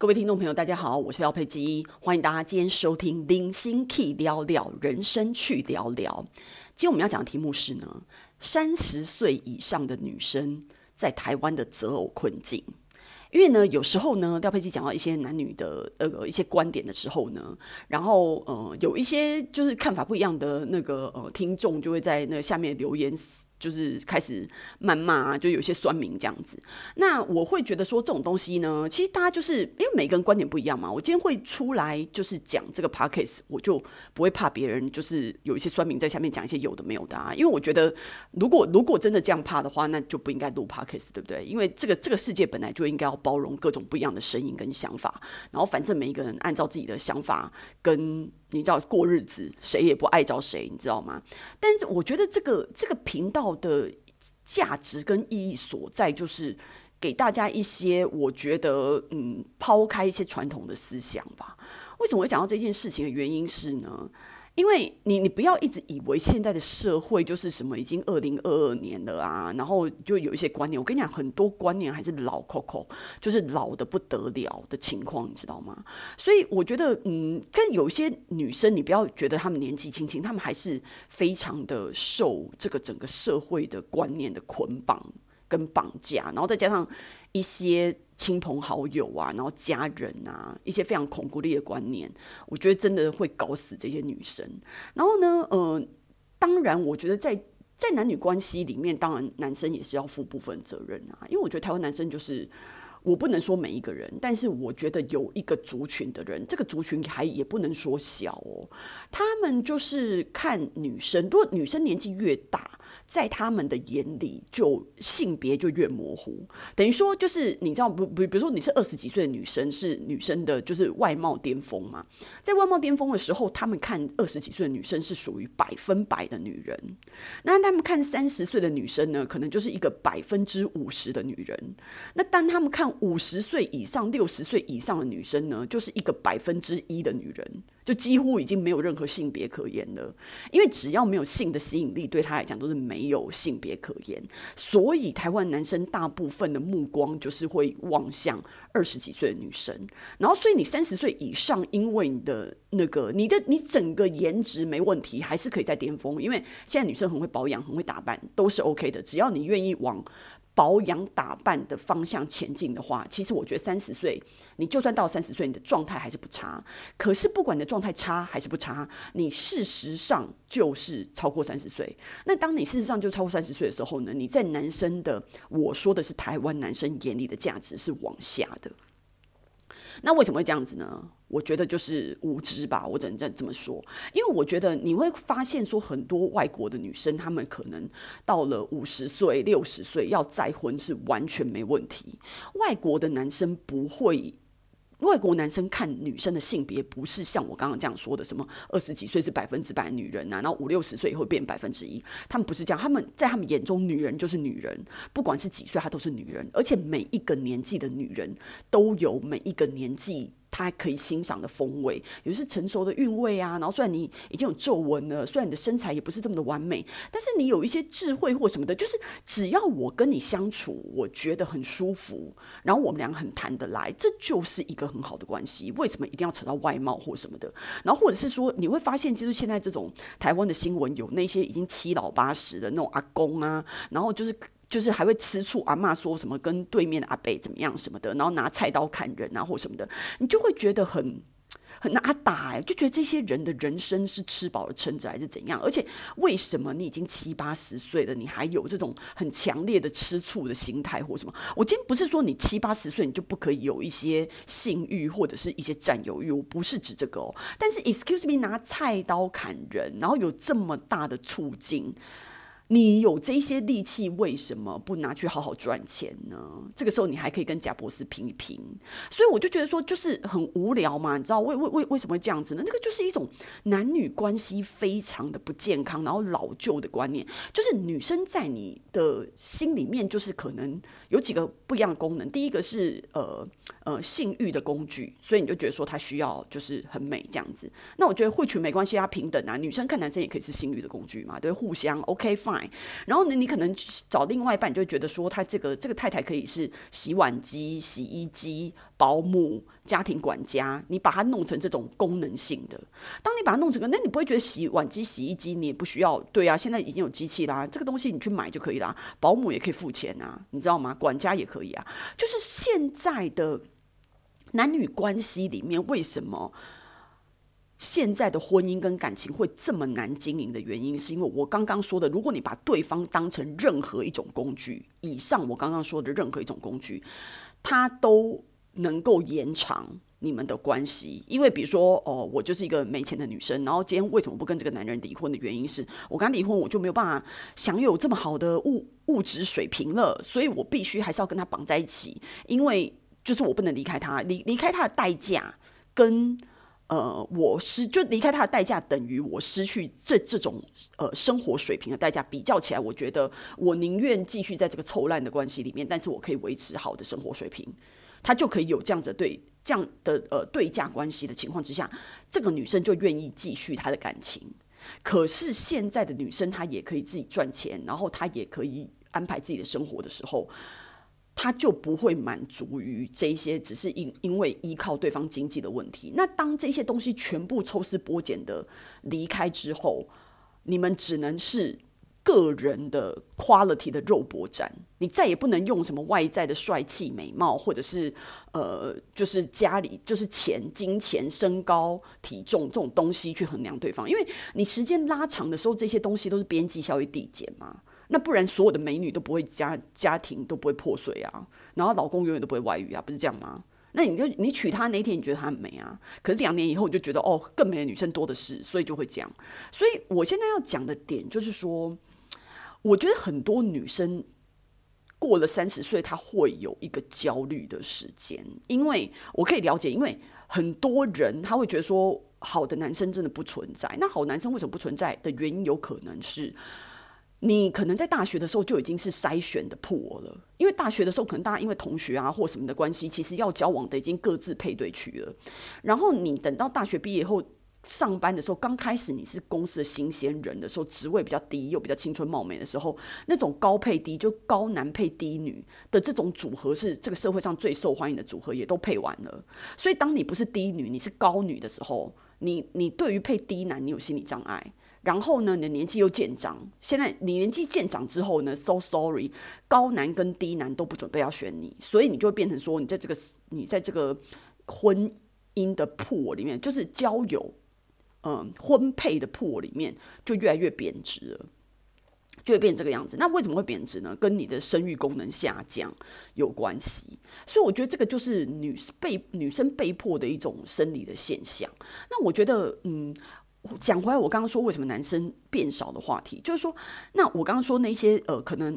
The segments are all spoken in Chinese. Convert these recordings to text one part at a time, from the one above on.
各位听众朋友，大家好，我是廖佩基，欢迎大家今天收听《零星 Key 聊聊人生去聊聊》。今天我们要讲的题目是呢，三十岁以上的女生在台湾的择偶困境。因为呢，有时候呢，廖佩基讲到一些男女的呃一些观点的时候呢，然后呃有一些就是看法不一样的那个呃听众就会在那下面留言。就是开始谩骂啊，就有些酸民这样子。那我会觉得说这种东西呢，其实大家就是因为每个人观点不一样嘛。我今天会出来就是讲这个 podcast，我就不会怕别人就是有一些酸民在下面讲一些有的没有的啊。因为我觉得如果如果真的这样怕的话，那就不应该录 podcast，对不对？因为这个这个世界本来就应该要包容各种不一样的声音跟想法，然后反正每一个人按照自己的想法跟。你知道过日子，谁也不碍着谁，你知道吗？但是我觉得这个这个频道的价值跟意义所在，就是给大家一些我觉得，嗯，抛开一些传统的思想吧。为什么会讲到这件事情的原因是呢？因为你，你不要一直以为现在的社会就是什么已经二零二二年了啊，然后就有一些观念。我跟你讲，很多观念还是老 Coco，就是老得不得了的情况，你知道吗？所以我觉得，嗯，跟有些女生，你不要觉得她们年纪轻轻，她们还是非常的受这个整个社会的观念的捆绑跟绑架，然后再加上一些。亲朋好友啊，然后家人啊，一些非常恐孤立的观念，我觉得真的会搞死这些女生。然后呢，呃，当然，我觉得在在男女关系里面，当然男生也是要负部分责任啊，因为我觉得台湾男生就是。我不能说每一个人，但是我觉得有一个族群的人，这个族群还也不能说小哦。他们就是看女生，如果女生年纪越大，在他们的眼里就性别就越模糊。等于说，就是你知道，不不，比如说你是二十几岁的女生，是女生的，就是外貌巅峰嘛。在外貌巅峰的时候，他们看二十几岁的女生是属于百分百的女人。那他们看三十岁的女生呢，可能就是一个百分之五十的女人。那当他们看五十岁以上、六十岁以上的女生呢，就是一个百分之一的女人，就几乎已经没有任何性别可言了。因为只要没有性的吸引力，对他来讲都是没没有性别可言。所以台湾男生大部分的目光就是会望向二十几岁的女生。然后，所以你三十岁以上，因为你的那个、你的、你整个颜值没问题，还是可以在巅峰。因为现在女生很会保养、很会打扮，都是 OK 的。只要你愿意往。保养打扮的方向前进的话，其实我觉得三十岁，你就算到三十岁，你的状态还是不差。可是不管你的状态差还是不差，你事实上就是超过三十岁。那当你事实上就超过三十岁的时候呢，你在男生的，我说的是台湾男生眼里的价值是往下的。那为什么会这样子呢？我觉得就是无知吧，我只能这这么说。因为我觉得你会发现说，很多外国的女生，她们可能到了五十岁、六十岁要再婚是完全没问题。外国的男生不会。外国男生看女生的性别不是像我刚刚这样说的，什么二十几岁是百分之百女人呐、啊，然后五六十岁以后变百分之一，他们不是这样，他们在他们眼中女人就是女人，不管是几岁，她都是女人，而且每一个年纪的女人都有每一个年纪。他可以欣赏的风味，有是成熟的韵味啊。然后虽然你已经有皱纹了，虽然你的身材也不是这么的完美，但是你有一些智慧或什么的，就是只要我跟你相处，我觉得很舒服，然后我们俩很谈得来，这就是一个很好的关系。为什么一定要扯到外貌或什么的？然后或者是说，你会发现，就是现在这种台湾的新闻，有那些已经七老八十的那种阿公啊，然后就是。就是还会吃醋，阿嬷说什么跟对面的阿伯怎么样什么的，然后拿菜刀砍人啊或什么的，你就会觉得很很阿打哎，就觉得这些人的人生是吃饱了撑着还是怎样？而且为什么你已经七八十岁了，你还有这种很强烈的吃醋的心态或什么？我今天不是说你七八十岁你就不可以有一些性欲或者是一些占有欲，我不是指这个哦。但是 excuse me，拿菜刀砍人，然后有这么大的醋劲。你有这些力气，为什么不拿去好好赚钱呢？这个时候你还可以跟贾博士拼一拼。所以我就觉得说，就是很无聊嘛，你知道为为为为什么会这样子呢？那个就是一种男女关系非常的不健康，然后老旧的观念，就是女生在你的心里面就是可能有几个不一样的功能。第一个是呃呃性欲的工具，所以你就觉得说他需要就是很美这样子。那我觉得会娶没关系啊，平等啊，女生看男生也可以是性欲的工具嘛，对，互相 OK fine。然后呢，你可能找另外一半，你就觉得说，他这个这个太太可以是洗碗机、洗衣机、保姆、家庭管家，你把它弄成这种功能性的。当你把它弄成个，那你不会觉得洗碗机、洗衣机你也不需要？对啊，现在已经有机器啦，这个东西你去买就可以啦。保姆也可以付钱啊，你知道吗？管家也可以啊。就是现在的男女关系里面，为什么？现在的婚姻跟感情会这么难经营的原因，是因为我刚刚说的，如果你把对方当成任何一种工具，以上我刚刚说的任何一种工具，它都能够延长你们的关系。因为比如说，哦，我就是一个没钱的女生，然后今天为什么不跟这个男人离婚的原因是我刚离婚，我就没有办法享有这么好的物物质水平了，所以我必须还是要跟他绑在一起，因为就是我不能离开他，离离开他的代价跟。呃，我失就离开他的代价等于我失去这这种呃生活水平的代价，比较起来，我觉得我宁愿继续在这个臭烂的关系里面，但是我可以维持好的生活水平，他就可以有这样子对这样的呃对价关系的情况之下，这个女生就愿意继续她的感情。可是现在的女生她也可以自己赚钱，然后她也可以安排自己的生活的时候。他就不会满足于这些，只是因因为依靠对方经济的问题。那当这些东西全部抽丝剥茧的离开之后，你们只能是个人的 quality 的肉搏战。你再也不能用什么外在的帅气、美貌，或者是呃，就是家里就是钱、金钱、身高、体重这种东西去衡量对方，因为你时间拉长的时候，这些东西都是边际效益递减嘛。那不然，所有的美女都不会家家庭都不会破碎啊，然后老公永远都不会外遇啊，不是这样吗？那你就你娶她那天，你觉得她很美啊，可是两年以后你就觉得哦，更美的女生多的是，所以就会这样。所以我现在要讲的点就是说，我觉得很多女生过了三十岁，她会有一个焦虑的时间，因为我可以了解，因为很多人他会觉得说，好的男生真的不存在。那好男生为什么不存在的原因，有可能是。你可能在大学的时候就已经是筛选的破了，因为大学的时候可能大家因为同学啊或什么的关系，其实要交往的已经各自配对去了。然后你等到大学毕业后上班的时候，刚开始你是公司的新鲜人的时候，职位比较低又比较青春貌美的时候，那种高配低就高男配低女的这种组合是这个社会上最受欢迎的组合，也都配完了。所以当你不是低女，你是高女的时候，你你对于配低男你有心理障碍。然后呢，你的年纪又渐长。现在你年纪渐长之后呢，so sorry，高男跟低男都不准备要选你，所以你就会变成说，你在这个你在这个婚姻的 pool 里面，就是交友，嗯，婚配的 pool 里面，就越来越贬值了，就会变这个样子。那为什么会贬值呢？跟你的生育功能下降有关系。所以我觉得这个就是女被女生被迫的一种生理的现象。那我觉得，嗯。讲回来，我刚刚说为什么男生变少的话题，就是说，那我刚刚说那些呃，可能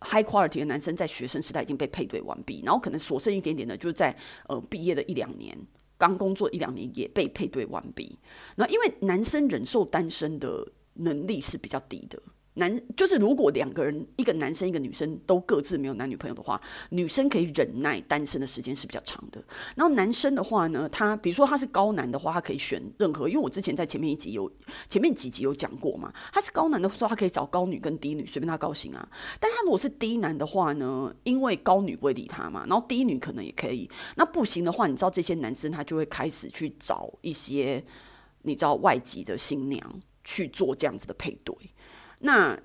high quality 的男生在学生时代已经被配对完毕，然后可能所剩一点点的，就在呃毕业的一两年，刚工作一两年也被配对完毕。那因为男生忍受单身的能力是比较低的。男就是，如果两个人，一个男生一个女生都各自没有男女朋友的话，女生可以忍耐单身的时间是比较长的。然后男生的话呢，他比如说他是高男的话，他可以选任何，因为我之前在前面一集有前面几集有讲过嘛，他是高男的时候，他可以找高女跟低女，随便他高兴啊。但他如果是低男的话呢，因为高女不会理他嘛，然后低女可能也可以。那不行的话，你知道这些男生他就会开始去找一些你知道外籍的新娘去做这样子的配对。那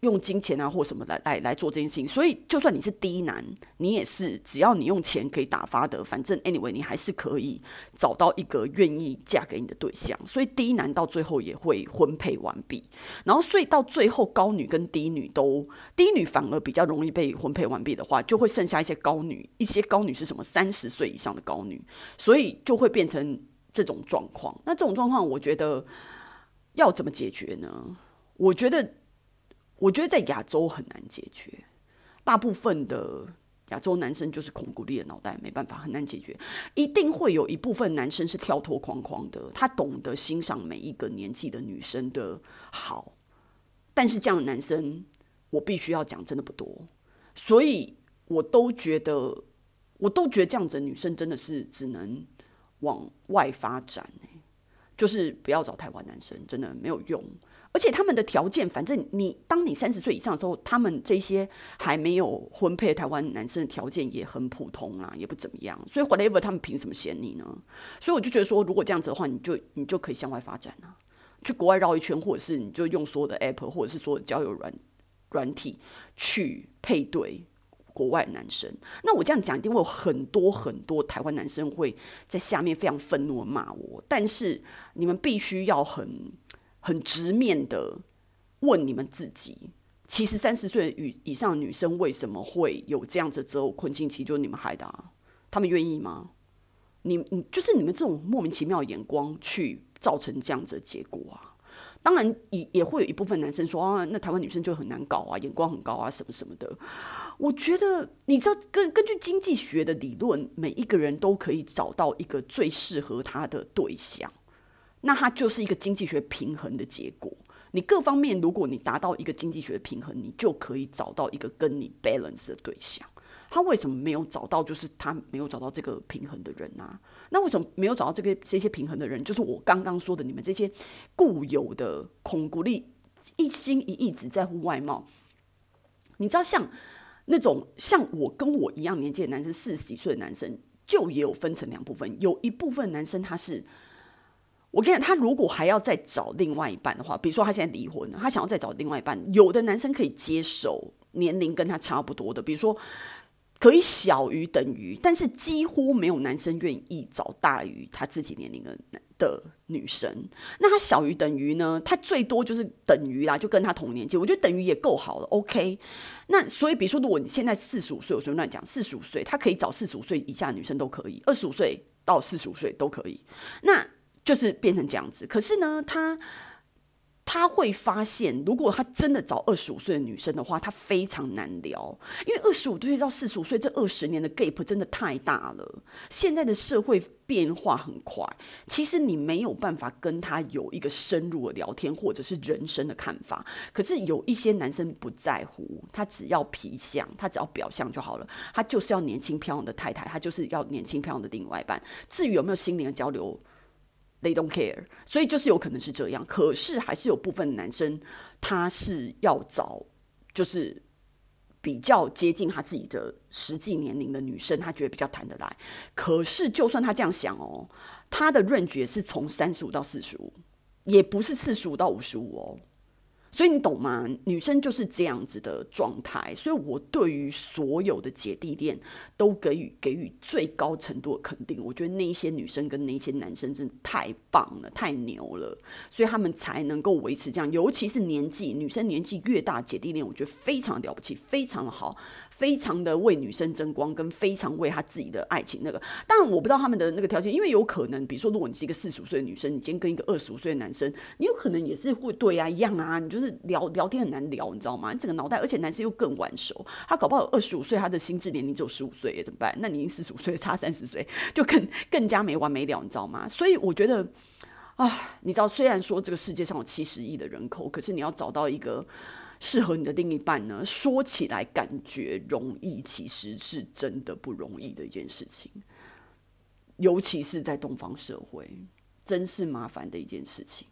用金钱啊或什么来来来做这件事情，所以就算你是低男，你也是只要你用钱可以打发的，反正 anyway 你还是可以找到一个愿意嫁给你的对象。所以低男到最后也会婚配完毕，然后所以到最后高女跟低女都低女反而比较容易被婚配完毕的话，就会剩下一些高女，一些高女是什么三十岁以上的高女，所以就会变成这种状况。那这种状况，我觉得要怎么解决呢？我觉得，我觉得在亚洲很难解决。大部分的亚洲男生就是孔古力的脑袋，没办法，很难解决。一定会有一部分男生是跳脱框框的，他懂得欣赏每一个年纪的女生的好。但是这样的男生，我必须要讲，真的不多。所以我都觉得，我都觉得这样子的女生真的是只能往外发展。就是不要找台湾男生，真的没有用。而且他们的条件，反正你当你三十岁以上的时候，他们这些还没有婚配台湾男生的条件也很普通啊，也不怎么样。所以 whatever 他们凭什么嫌你呢？所以我就觉得说，如果这样子的话，你就你就可以向外发展啊，去国外绕一圈，或者是你就用所有的 app，或者是所有的交友软软体去配对国外男生。那我这样讲，一定会有很多很多台湾男生会在下面非常愤怒的骂我。但是你们必须要很。很直面的问你们自己：其实三十岁以以上的女生为什么会有这样子择偶困境？其实就是你们害的啊！他们愿意吗？你你就是你们这种莫名其妙的眼光去造成这样子的结果啊！当然也也会有一部分男生说啊，那台湾女生就很难搞啊，眼光很高啊，什么什么的。我觉得你知道，根根据经济学的理论，每一个人都可以找到一个最适合他的对象。那它就是一个经济学平衡的结果。你各方面，如果你达到一个经济学的平衡，你就可以找到一个跟你 balance 的对象。他为什么没有找到？就是他没有找到这个平衡的人啊。那为什么没有找到这个这些平衡的人？就是我刚刚说的，你们这些固有的孔古力，一心一意只在乎外貌。你知道，像那种像我跟我一样年纪的男生，四十几岁的男生，就也有分成两部分。有一部分男生他是。我跟你讲，他如果还要再找另外一半的话，比如说他现在离婚了，他想要再找另外一半，有的男生可以接受年龄跟他差不多的，比如说可以小于等于，但是几乎没有男生愿意找大于他自己年龄的的女生。那他小于等于呢？他最多就是等于啦，就跟他同年纪，我觉得等于也够好了。OK，那所以比如说，如果你现在四十五岁，我随便乱讲，四十五岁他可以找四十五岁以下女生都可以，二十五岁到四十五岁都可以。那就是变成这样子，可是呢，他他会发现，如果他真的找二十五岁的女生的话，他非常难聊，因为二十五岁到四十五岁这二十年的 gap 真的太大了。现在的社会变化很快，其实你没有办法跟他有一个深入的聊天，或者是人生的看法。可是有一些男生不在乎，他只要皮相，他只要表象就好了，他就是要年轻漂亮的太太，他就是要年轻漂亮的另外一半。至于有没有心灵的交流，They don't care，所以就是有可能是这样，可是还是有部分男生他是要找，就是比较接近他自己的实际年龄的女生，他觉得比较谈得来。可是就算他这样想哦，他的认觉是从三十五到四十五，也不是四十五到五十五哦。所以你懂吗？女生就是这样子的状态，所以我对于所有的姐弟恋都给予给予最高程度的肯定。我觉得那些女生跟那些男生真的太棒了，太牛了，所以他们才能够维持这样。尤其是年纪，女生年纪越大，姐弟恋我觉得非常了不起，非常的好，非常的为女生争光，跟非常为他自己的爱情那个。当然我不知道他们的那个条件，因为有可能，比如说如果你是一个四十五岁的女生，你今天跟一个二十五岁的男生，你有可能也是会对啊一样啊，你就。就是聊聊天很难聊，你知道吗？你整个脑袋，而且男生又更晚熟，他搞不好二十五岁，他的心智年龄只有十五岁，怎么办？那你已经四十五岁，差三十岁，就更更加没完没了，你知道吗？所以我觉得啊，你知道，虽然说这个世界上有七十亿的人口，可是你要找到一个适合你的另一半呢，说起来感觉容易，其实是真的不容易的一件事情，尤其是在东方社会，真是麻烦的一件事情。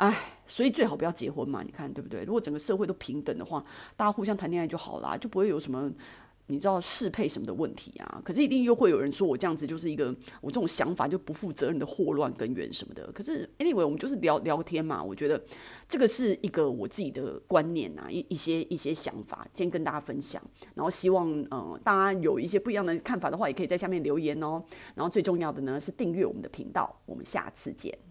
哎，所以最好不要结婚嘛，你看对不对？如果整个社会都平等的话，大家互相谈恋爱就好啦，就不会有什么你知道适配什么的问题啊。可是一定又会有人说我这样子就是一个我这种想法就不负责任的祸乱根源什么的。可是 anyway，我们就是聊聊天嘛，我觉得这个是一个我自己的观念啊，一一些一些想法，今天跟大家分享。然后希望呃大家有一些不一样的看法的话，也可以在下面留言哦。然后最重要的呢是订阅我们的频道，我们下次见。